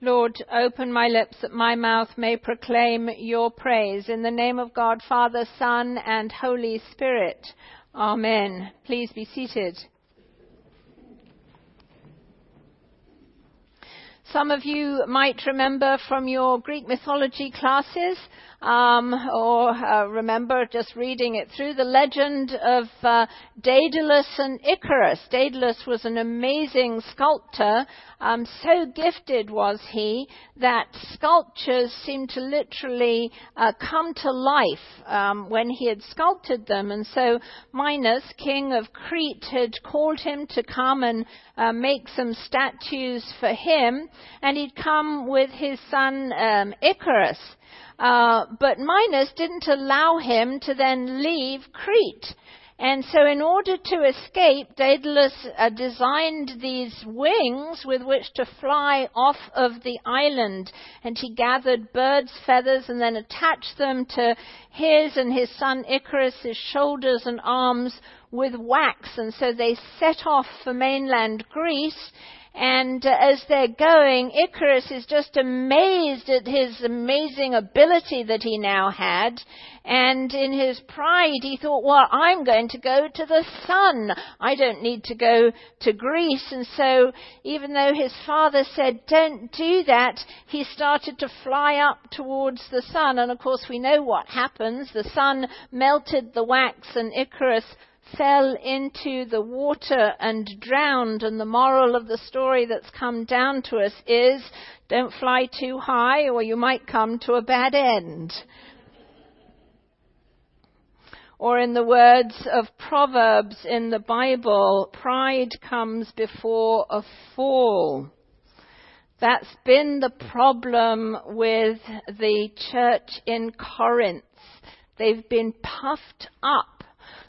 Lord, open my lips that my mouth may proclaim your praise. In the name of God, Father, Son, and Holy Spirit. Amen. Please be seated. Some of you might remember from your Greek mythology classes um, or uh, remember just reading it through the legend of uh, Daedalus and Icarus. Daedalus was an amazing sculptor. Um, so gifted was he that sculptures seemed to literally uh, come to life um, when he had sculpted them. And so Minos, king of Crete, had called him to come and uh, make some statues for him, and he'd come with his son um, Icarus. Uh, but Minos didn't allow him to then leave Crete. And so, in order to escape, Daedalus uh, designed these wings with which to fly off of the island. And he gathered birds' feathers and then attached them to his and his son Icarus's shoulders and arms with wax. And so they set off for mainland Greece. And as they're going, Icarus is just amazed at his amazing ability that he now had. And in his pride, he thought, well, I'm going to go to the sun. I don't need to go to Greece. And so, even though his father said, don't do that, he started to fly up towards the sun. And of course, we know what happens. The sun melted the wax and Icarus fell into the water and drowned. And the moral of the story that's come down to us is don't fly too high or you might come to a bad end. Or in the words of Proverbs in the Bible, pride comes before a fall. That's been the problem with the church in Corinth. They've been puffed up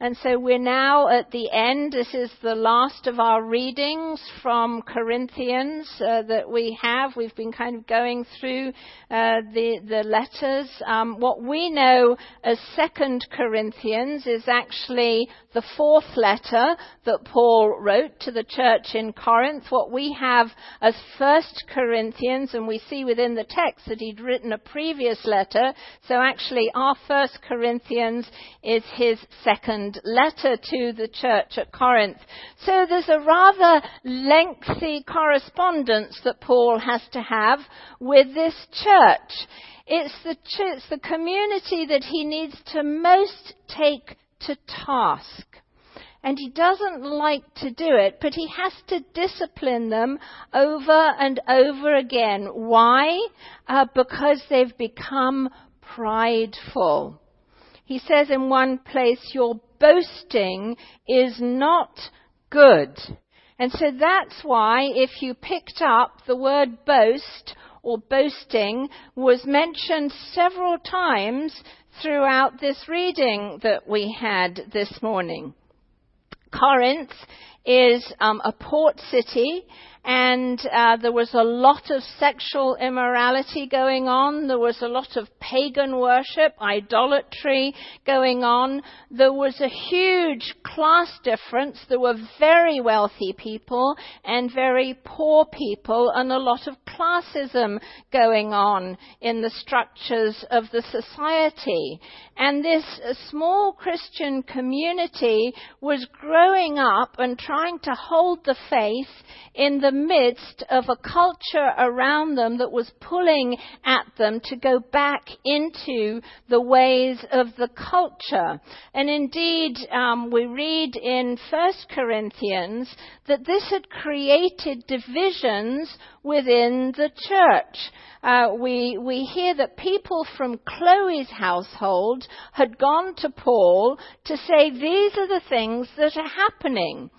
and so we're now at the end. This is the last of our readings from Corinthians uh, that we have. We've been kind of going through uh, the the letters. Um, what we know as Second Corinthians is actually the fourth letter that Paul wrote to the church in Corinth. What we have as First Corinthians, and we see within the text that he'd written a previous letter. So actually, our First Corinthians is his second letter to the church at Corinth. So there's a rather lengthy correspondence that Paul has to have with this church. It's the, church, the community that he needs to most take to task. And he doesn't like to do it, but he has to discipline them over and over again. Why? Uh, because they've become prideful. He says in one place, Your boasting is not good. And so that's why if you picked up the word boast or boasting was mentioned several times throughout this reading that we had this morning. Corinth is um, a port city and uh, there was a lot of sexual immorality going on. There was a lot of pagan worship, idolatry going on. There was a huge class difference. There were very wealthy people and very poor people, and a lot of classism going on in the structures of the society. And this small Christian community was growing up and trying to hold the faith in the midst of a culture around them that was pulling at them to go back into the ways of the culture. And indeed, um, we read in 1 Corinthians that this had created divisions within the church. Uh, we, we hear that people from Chloe's household had gone to Paul to say these are the things that are happening.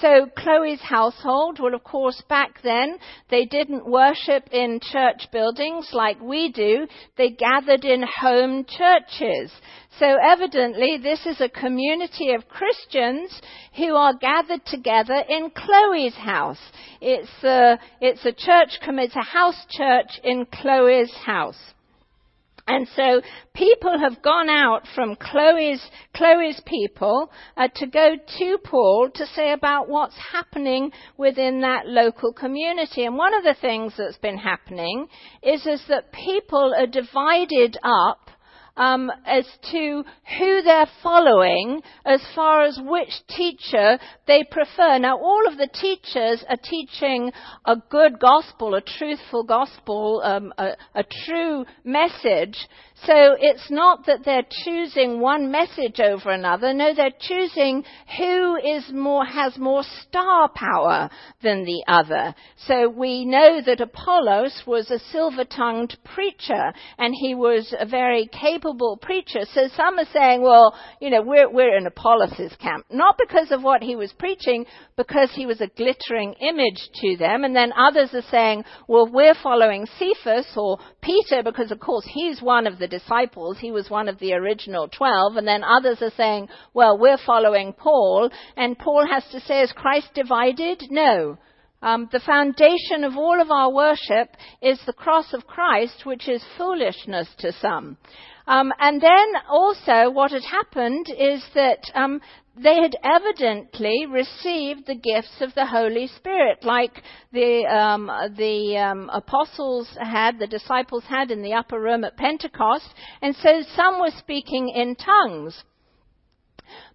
So Chloe's household, well of course back then they didn't worship in church buildings like we do. They gathered in home churches. So evidently this is a community of Christians who are gathered together in Chloe's house. It's a, it's a church, it's a house church in Chloe's house. And so people have gone out from Chloe's, Chloe's people uh, to go to Paul to say about what's happening within that local community. And one of the things that's been happening is, is that people are divided up um, as to who they're following as far as which teacher they prefer. Now, all of the teachers are teaching a good gospel, a truthful gospel, um, a, a true message. So it's not that they're choosing one message over another. No, they're choosing who is more, has more star power than the other. So we know that Apollos was a silver-tongued preacher and he was a very capable preacher. So some are saying, well, you know, we're, we're in Apollos' camp. Not because of what he was preaching, because he was a glittering image to them. And then others are saying, well, we're following Cephas or Peter because of course he's one of the disciples. He was one of the original 12. And then others are saying, well, we're following Paul. And Paul has to say, is Christ divided? No. Um, the foundation of all of our worship is the cross of Christ, which is foolishness to some. Um, and then also what had happened is that um, they had evidently received the gifts of the Holy Spirit, like the um, the um, apostles had, the disciples had in the upper room at Pentecost, and so some were speaking in tongues.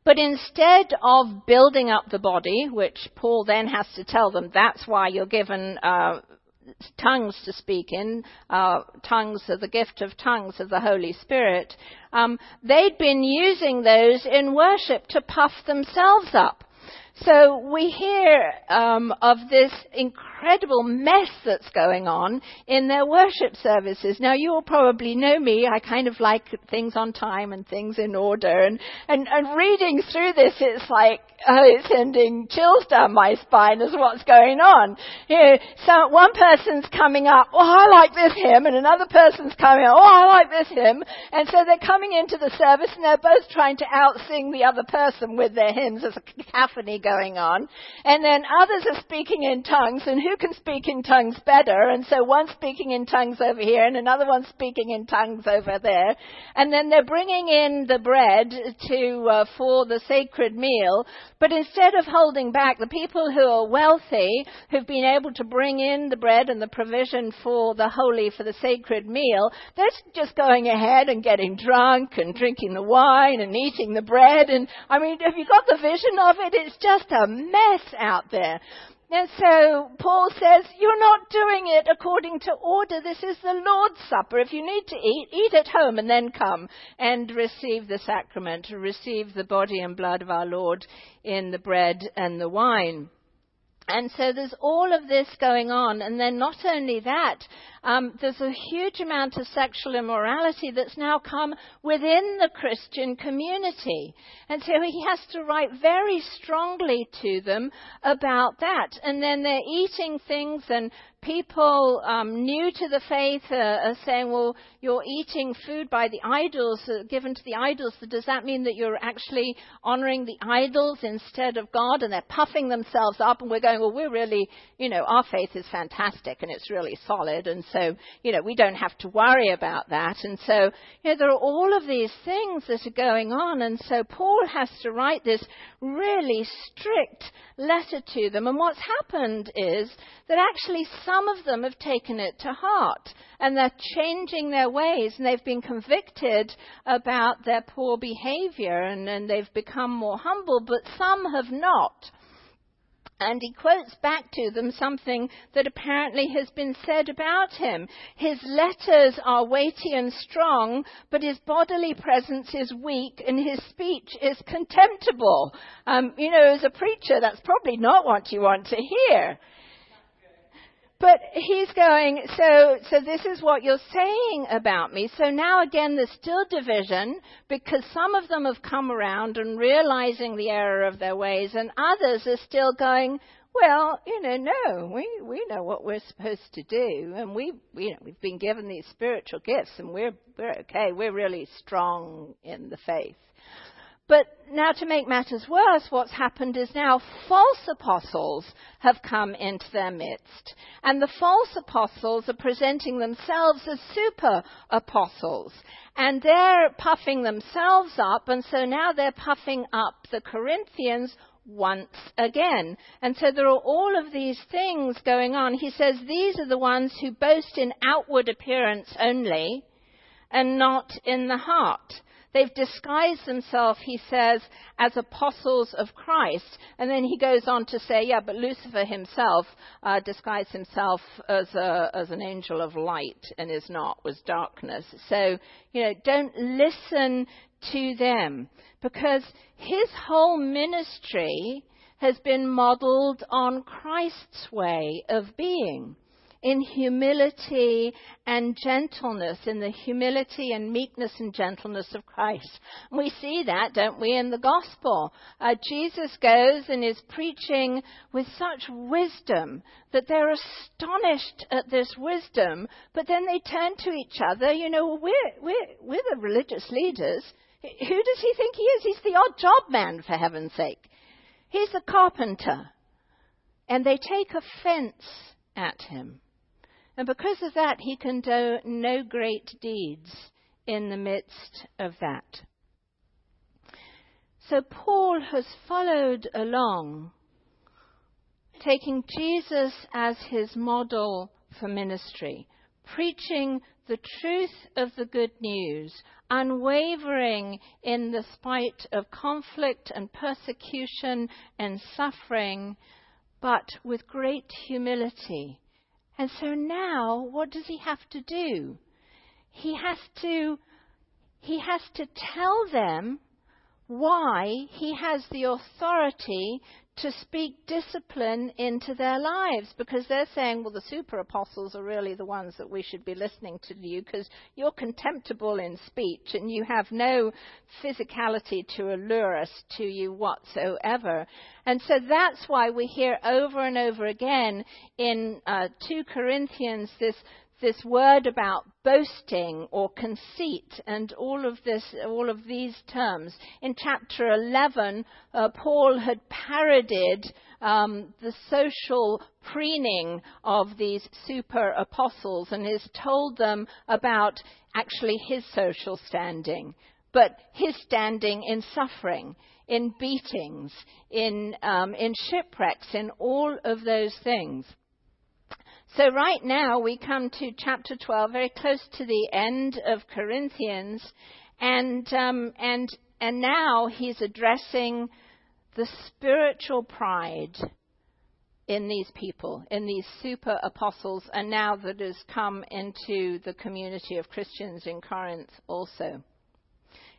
But instead of building up the body, which Paul then has to tell them, that's why you're given uh, tongues to speak in, uh, tongues are the gift of tongues of the Holy Spirit, um, they'd been using those in worship to puff themselves up. So we hear um, of this incredible mess that's going on in their worship services. Now you all probably know me. I kind of like things on time and things in order. And, and, and reading through this, it's like, oh, it's sending chills down my spine as what's going on. You know, so one person's coming up, oh, I like this hymn, and another person's coming up, oh, I like this hymn. And so they're coming into the service and they're both trying to out-sing the other person with their hymns. as a cacophony going on. And then others are speaking in tongues, and who can speak in tongues better? And so one's speaking in tongues over here, and another one's speaking in tongues over there. And then they're bringing in the bread to, uh, for the sacred meal, but instead of holding back, the people who are wealthy, who've been able to bring in the bread and the provision for the holy, for the sacred meal, they're just going ahead and getting drunk and drinking the wine and eating the bread. And I mean, have you got the vision of it? It's just a mess out there. And so Paul says, You're not doing it according to order. This is the Lord's Supper. If you need to eat, eat at home and then come and receive the sacrament, receive the body and blood of our Lord in the bread and the wine. And so there's all of this going on. And then not only that, um, there's a huge amount of sexual immorality that's now come within the Christian community. And so he has to write very strongly to them about that. And then they're eating things and people um, new to the faith uh, are saying, well, you're eating food by the idols, uh, given to the idols. So does that mean that you're actually honoring the idols instead of God? And they're puffing themselves up, and we're going, well, we're really, you know, our faith is fantastic and it's really solid, and so, you know, we don't have to worry about that. And so, you know, there are all of these things that are going on, and so Paul has to write this really strict letter to them. And what's happened is that actually some of them have taken it to heart and they're changing their ways and they've been convicted about their poor behavior and, and they've become more humble, but some have not. And he quotes back to them something that apparently has been said about him. His letters are weighty and strong, but his bodily presence is weak and his speech is contemptible. Um, you know, as a preacher, that's probably not what you want to hear. But he's going, so, so this is what you're saying about me. So now again, there's still division because some of them have come around and realizing the error of their ways and others are still going, well, you know, no, we, we know what we're supposed to do and we, you know, we've been given these spiritual gifts and we're, we're okay. We're really strong in the faith. But now, to make matters worse, what's happened is now false apostles have come into their midst. And the false apostles are presenting themselves as super apostles. And they're puffing themselves up, and so now they're puffing up the Corinthians once again. And so there are all of these things going on. He says these are the ones who boast in outward appearance only and not in the heart. They've disguised themselves, he says, as apostles of Christ. And then he goes on to say, yeah, but Lucifer himself uh, disguised himself as, a, as an angel of light and is not, was darkness. So, you know, don't listen to them because his whole ministry has been modeled on Christ's way of being in humility and gentleness, in the humility and meekness and gentleness of Christ. We see that, don't we, in the gospel. Uh, Jesus goes and is preaching with such wisdom that they're astonished at this wisdom, but then they turn to each other, you know, we're, we're, we're the religious leaders. Who does he think he is? He's the odd job man, for heaven's sake. He's a carpenter. And they take offense at him. And because of that, he can do no great deeds in the midst of that. So Paul has followed along, taking Jesus as his model for ministry, preaching the truth of the good news, unwavering in the spite of conflict and persecution and suffering, but with great humility and so now, what does he have to do? He has to, he has to tell them why he has the authority to speak discipline into their lives because they're saying, well, the super apostles are really the ones that we should be listening to you because you're contemptible in speech and you have no physicality to allure us to you whatsoever. And so that's why we hear over and over again in uh, 2 Corinthians this this word about boasting or conceit and all of this, all of these terms. In chapter 11, uh, Paul had parodied um, the social preening of these super apostles and has told them about actually his social standing, but his standing in suffering, in beatings, in, um, in shipwrecks, in all of those things. So right now we come to chapter 12, very close to the end of Corinthians, and um, and and now he's addressing the spiritual pride in these people, in these super apostles, and now that has come into the community of Christians in Corinth also.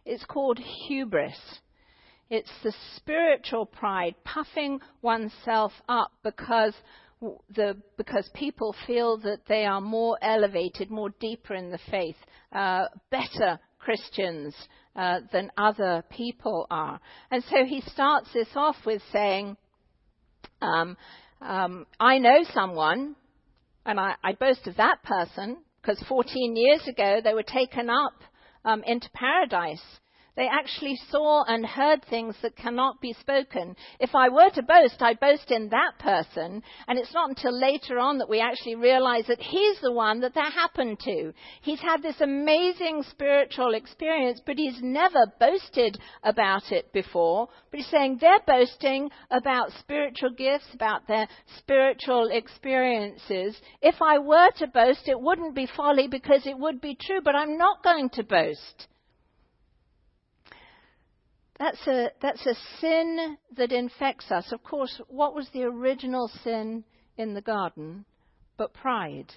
It's called hubris. It's the spiritual pride, puffing oneself up because the, because people feel that they are more elevated, more deeper in the faith, uh, better Christians uh, than other people are. And so he starts this off with saying, um, um, I know someone, and I, I, boast of that person, because 14 years ago they were taken up um, into paradise they actually saw and heard things that cannot be spoken. If I were to boast, I boast in that person, and it's not until later on that we actually realize that he's the one that that happened to. He's had this amazing spiritual experience, but he's never boasted about it before. But he's saying they're boasting about spiritual gifts, about their spiritual experiences. If I were to boast, it wouldn't be folly because it would be true, but I'm not going to boast. That's a, that's a sin that infects us. Of course, what was the original sin in the garden but pride?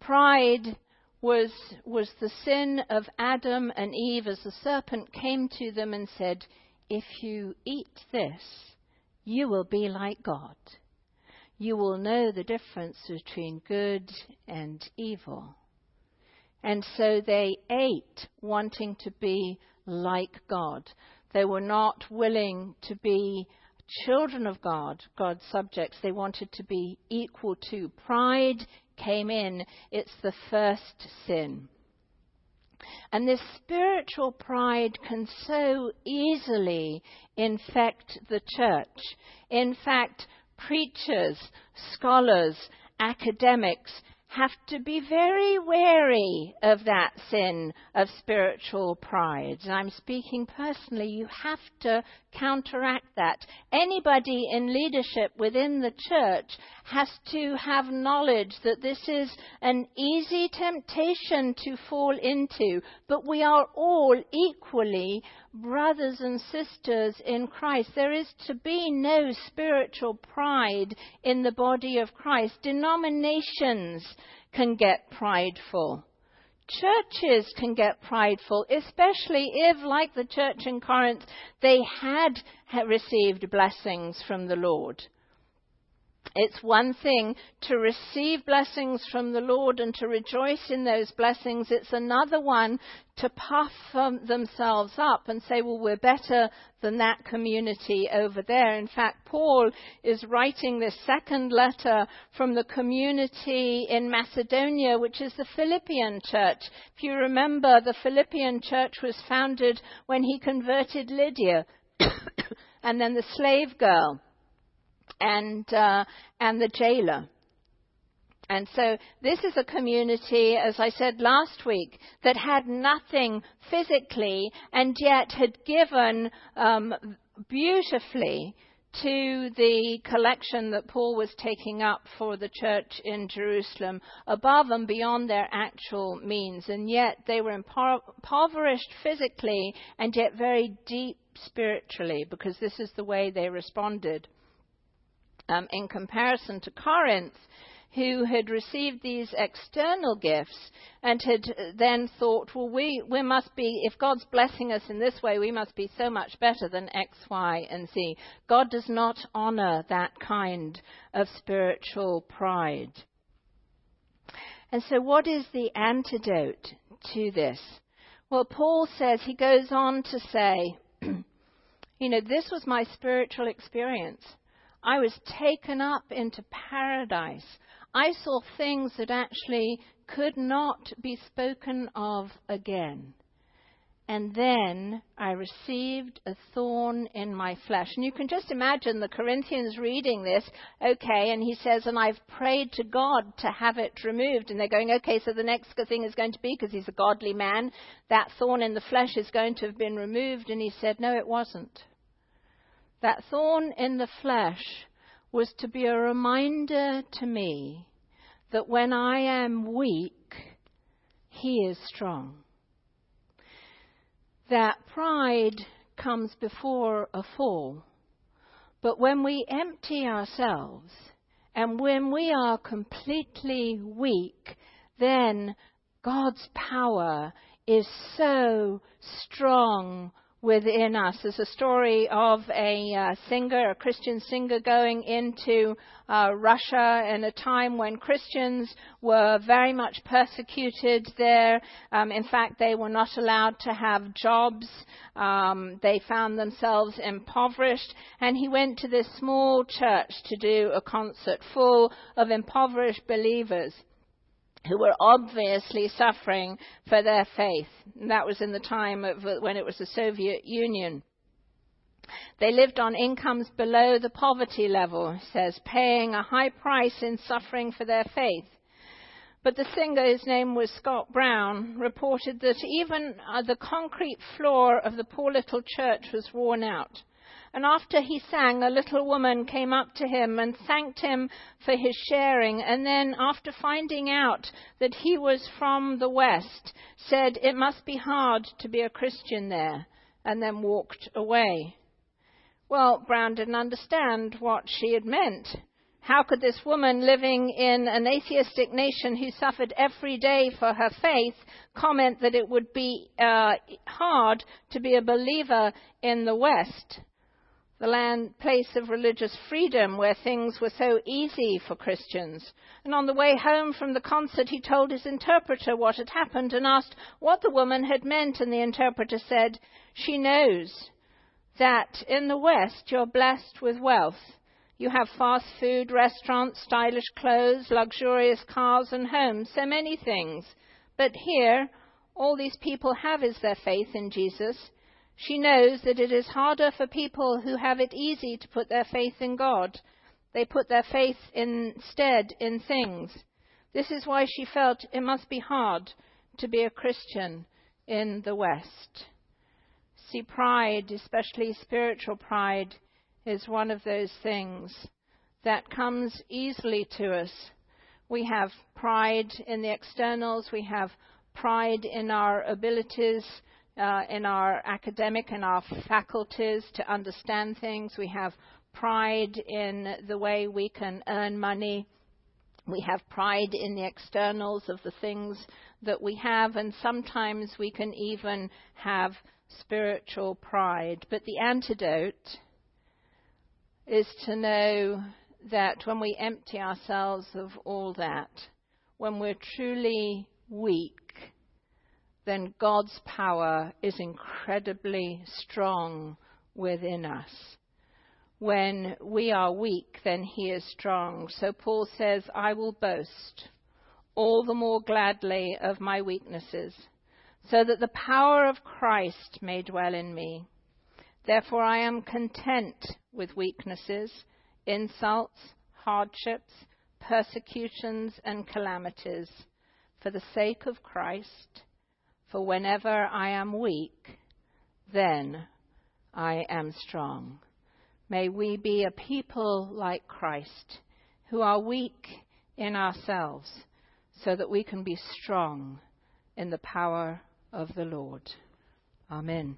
Pride was, was the sin of Adam and Eve as the serpent came to them and said, If you eat this, you will be like God. You will know the difference between good and evil. And so they ate, wanting to be like God. They were not willing to be children of God, God's subjects. They wanted to be equal to. Pride came in. It's the first sin. And this spiritual pride can so easily infect the church. In fact, preachers, scholars, academics have to be very wary of that sin of spiritual pride. I'm speaking personally, you have to counteract that. Anybody in leadership within the church has to have knowledge that this is an easy temptation to fall into, but we are all equally brothers and sisters in Christ. There is to be no spiritual pride in the body of Christ. Denominations can get prideful. Churches can get prideful, especially if, like the church in Corinth, they had received blessings from the Lord. It's one thing to receive blessings from the Lord and to rejoice in those blessings. It's another one to puff themselves up and say, well, we're better than that community over there. In fact, Paul is writing this second letter from the community in Macedonia, which is the Philippian church. If you remember, the Philippian church was founded when he converted Lydia and then the slave girl and, uh, and the jailer. And so this is a community, as I said last week, that had nothing physically and yet had given um, beautifully to the collection that Paul was taking up for the church in Jerusalem above and beyond their actual means. And yet they were impoverished physically and yet very deep spiritually because this is the way they responded um, in comparison to Corinth, who had received these external gifts and had then thought, well, we, we must be, if God's blessing us in this way, we must be so much better than X, Y, and Z. God does not honor that kind of spiritual pride. And so, what is the antidote to this? Well, Paul says, he goes on to say, you know, this was my spiritual experience. I was taken up into paradise. I saw things that actually could not be spoken of again. And then I received a thorn in my flesh. And you can just imagine the Corinthians reading this, okay, and he says, and I've prayed to God to have it removed. And they're going, okay, so the next thing is going to be, because he's a godly man, that thorn in the flesh is going to have been removed. And he said, no, it wasn't. That thorn in the flesh was to be a reminder to me that when I am weak, He is strong. That pride comes before a fall. But when we empty ourselves and when we are completely weak, then God's power is so strong within us. There's a story of a uh, singer, a Christian singer, going into uh, Russia in a time when Christians were very much persecuted there. Um, in fact, they were not allowed to have jobs. Um, they found themselves impoverished. And he went to this small church to do a concert full of impoverished believers who were obviously suffering for their faith. And that was in the time of when it was the Soviet Union. They lived on incomes below the poverty level, says, paying a high price in suffering for their faith. But the singer, his name was Scott Brown, reported that even uh, the concrete floor of the poor little church was worn out. And after he sang, a little woman came up to him and thanked him for his sharing. And then, after finding out that he was from the West, said, It must be hard to be a Christian there, and then walked away. Well, Brown didn't understand what she had meant. How could this woman living in an atheistic nation who suffered every day for her faith comment that it would be uh, hard to be a believer in the West? The land, place of religious freedom where things were so easy for Christians. And on the way home from the concert, he told his interpreter what had happened and asked what the woman had meant. And the interpreter said, She knows that in the West you're blessed with wealth. You have fast food, restaurants, stylish clothes, luxurious cars and homes, so many things. But here, all these people have is their faith in Jesus, she knows that it is harder for people who have it easy to put their faith in God. They put their faith instead in things. This is why she felt it must be hard to be a Christian in the West. See, pride, especially spiritual pride, is one of those things that comes easily to us. We have pride in the externals, we have pride in our abilities, uh, in our academic and our faculties to understand things. We have pride in the way we can earn money. We have pride in the externals of the things that we have, and sometimes we can even have spiritual pride. But the antidote is to know that when we empty ourselves of all that, when we're truly weak, then God's power is incredibly strong within us. When we are weak, then He is strong. So Paul says, I will boast all the more gladly of my weaknesses, so that the power of Christ may dwell in me. Therefore I am content with weaknesses, insults, hardships, persecutions, and calamities, for the sake of Christ. For whenever I am weak, then I am strong. May we be a people like Christ, who are weak in ourselves, so that we can be strong in the power of the Lord. Amen.